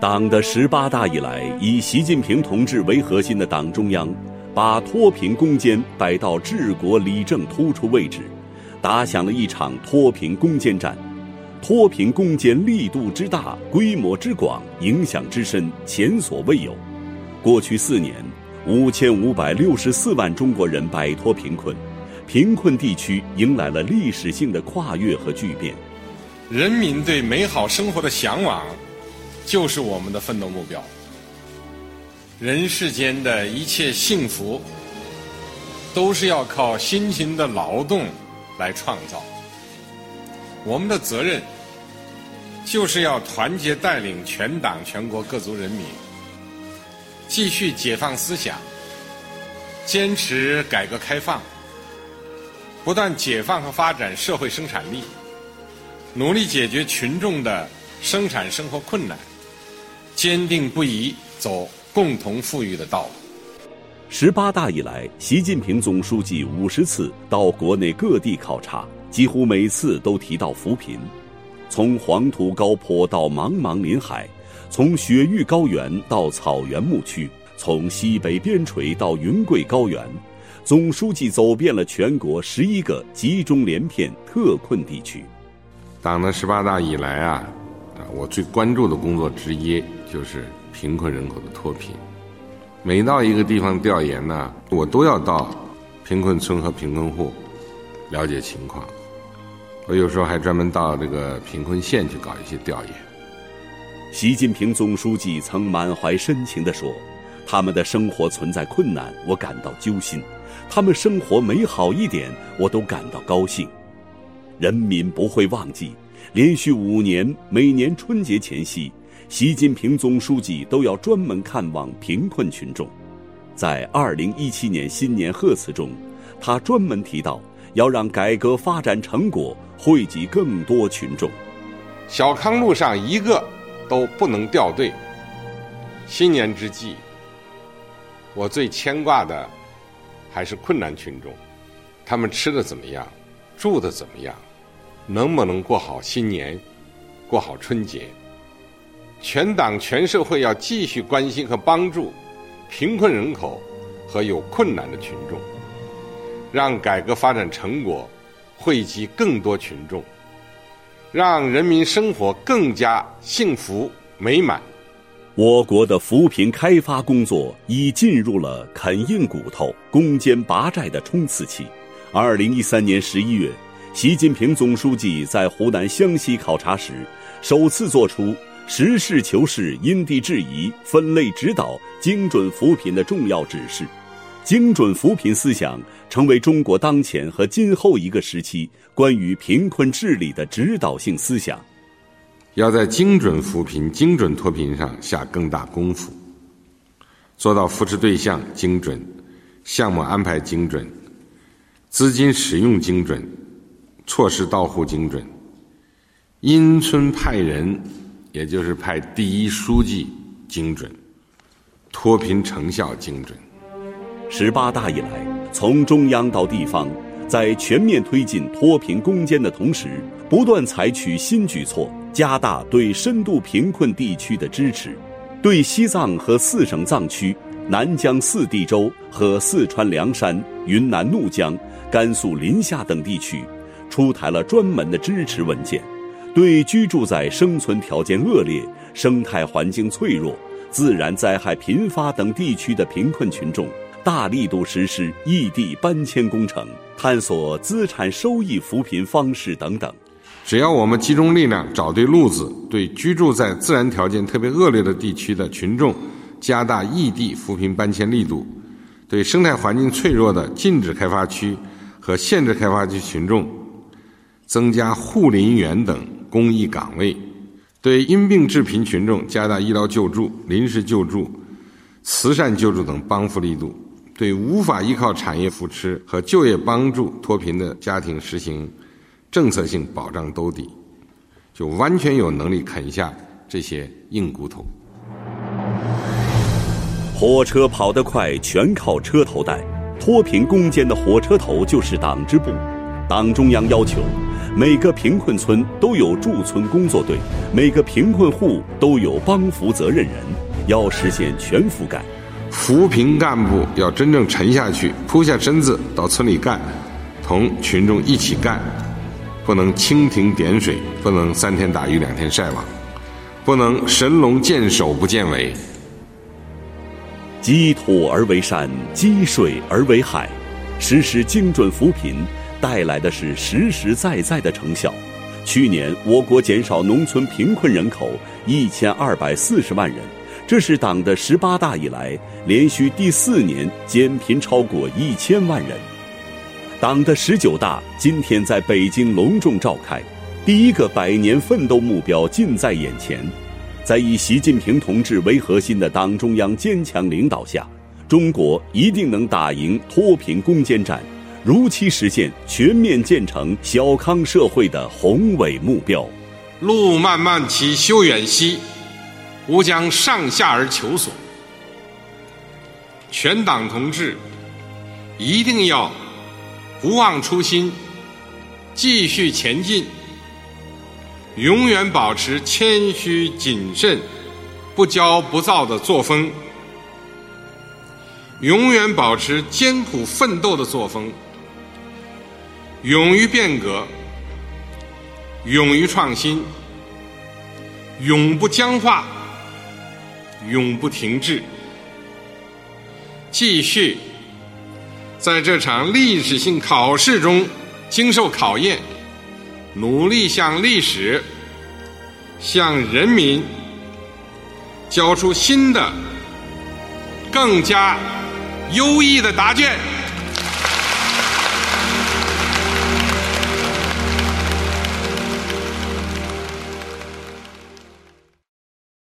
党的十八大以来，以习近平同志为核心的党中央，把脱贫攻坚摆到治国理政突出位置，打响了一场脱贫攻坚战。脱贫攻坚力度之大、规模之广、影响之深，前所未有。过去四年，五千五百六十四万中国人摆脱贫困，贫困地区迎来了历史性的跨越和巨变。人民对美好生活的向往，就是我们的奋斗目标。人世间的一切幸福，都是要靠辛勤的劳动来创造。我们的责任，就是要团结带领全党全国各族人民，继续解放思想，坚持改革开放，不断解放和发展社会生产力，努力解决群众的生产生活困难，坚定不移走共同富裕的道路。十八大以来，习近平总书记五十次到国内各地考察。几乎每次都提到扶贫，从黄土高坡到茫茫林海，从雪域高原到草原牧区，从西北边陲到云贵高原，总书记走遍了全国十一个集中连片特困地区。党的十八大以来啊，啊，我最关注的工作之一就是贫困人口的脱贫。每到一个地方调研呢，我都要到贫困村和贫困户了解情况。我有时候还专门到这个贫困县去搞一些调研。习近平总书记曾满怀深情地说：“他们的生活存在困难，我感到揪心；他们生活美好一点，我都感到高兴。”人民不会忘记，连续五年每年春节前夕，习近平总书记都要专门看望贫困群众。在二零一七年新年贺词中，他专门提到要让改革发展成果。惠及更多群众。小康路上一个都不能掉队。新年之际，我最牵挂的还是困难群众，他们吃的怎么样，住的怎么样，能不能过好新年，过好春节？全党全社会要继续关心和帮助贫困人口和有困难的群众，让改革发展成果。惠及更多群众，让人民生活更加幸福美满。我国的扶贫开发工作已进入了啃硬骨头、攻坚拔寨的冲刺期。二零一三年十一月，习近平总书记在湖南湘西考察时，首次作出实事求是、因地制宜、分类指导、精准扶贫的重要指示。精准扶贫思想成为中国当前和今后一个时期关于贫困治理的指导性思想。要在精准扶贫、精准脱贫上下更大功夫，做到扶持对象精准、项目安排精准、资金使用精准、措施到户精准、因村派人，也就是派第一书记精准、脱贫成效精准。十八大以来，从中央到地方，在全面推进脱贫攻坚的同时，不断采取新举措，加大对深度贫困地区的支持，对西藏和四省藏区、南疆四地州和四川凉山、云南怒江、甘肃临夏等地区，出台了专门的支持文件，对居住在生存条件恶劣、生态环境脆弱、自然灾害频发等地区的贫困群众。大力度实施异地搬迁工程，探索资产收益扶贫方式等等。只要我们集中力量找对路子，对居住在自然条件特别恶劣的地区的群众加大异地扶贫搬迁力度，对生态环境脆弱的禁止开发区和限制开发区群众增加护林员等公益岗位，对因病致贫群众加大医疗救助、临时救助、慈善救助等帮扶力度。对无法依靠产业扶持和就业帮助脱贫的家庭实行政策性保障兜底，就完全有能力啃下这些硬骨头。火车跑得快，全靠车头带。脱贫攻坚的火车头就是党支部。党中央要求，每个贫困村都有驻村工作队，每个贫困户都有帮扶责任人，要实现全覆盖。扶贫干部要真正沉下去，扑下身子到村里干，同群众一起干，不能蜻蜓点水，不能三天打鱼两天晒网，不能神龙见首不见尾。积土而为山，积水而为海，实施精准扶贫带来的是实实在在的成效。去年，我国减少农村贫困人口一千二百四十万人。这是党的十八大以来连续第四年减贫超过一千万人。党的十九大今天在北京隆重召开，第一个百年奋斗目标近在眼前。在以习近平同志为核心的党中央坚强领导下，中国一定能打赢脱贫攻坚战，如期实现全面建成小康社会的宏伟目标。路漫漫其修远兮。吾将上下而求索，全党同志一定要不忘初心，继续前进，永远保持谦虚谨慎、不骄不躁的作风，永远保持艰苦奋斗的作风，勇于变革，勇于创新，永不僵化。永不停滞，继续在这场历史性考试中经受考验，努力向历史、向人民交出新的、更加优异的答卷。